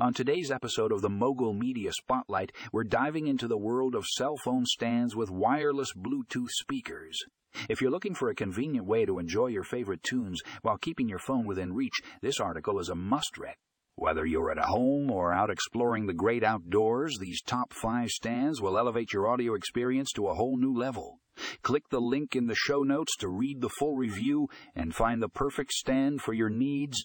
On today's episode of the Mogul Media Spotlight, we're diving into the world of cell phone stands with wireless Bluetooth speakers. If you're looking for a convenient way to enjoy your favorite tunes while keeping your phone within reach, this article is a must read. Whether you're at home or out exploring the great outdoors, these top five stands will elevate your audio experience to a whole new level. Click the link in the show notes to read the full review and find the perfect stand for your needs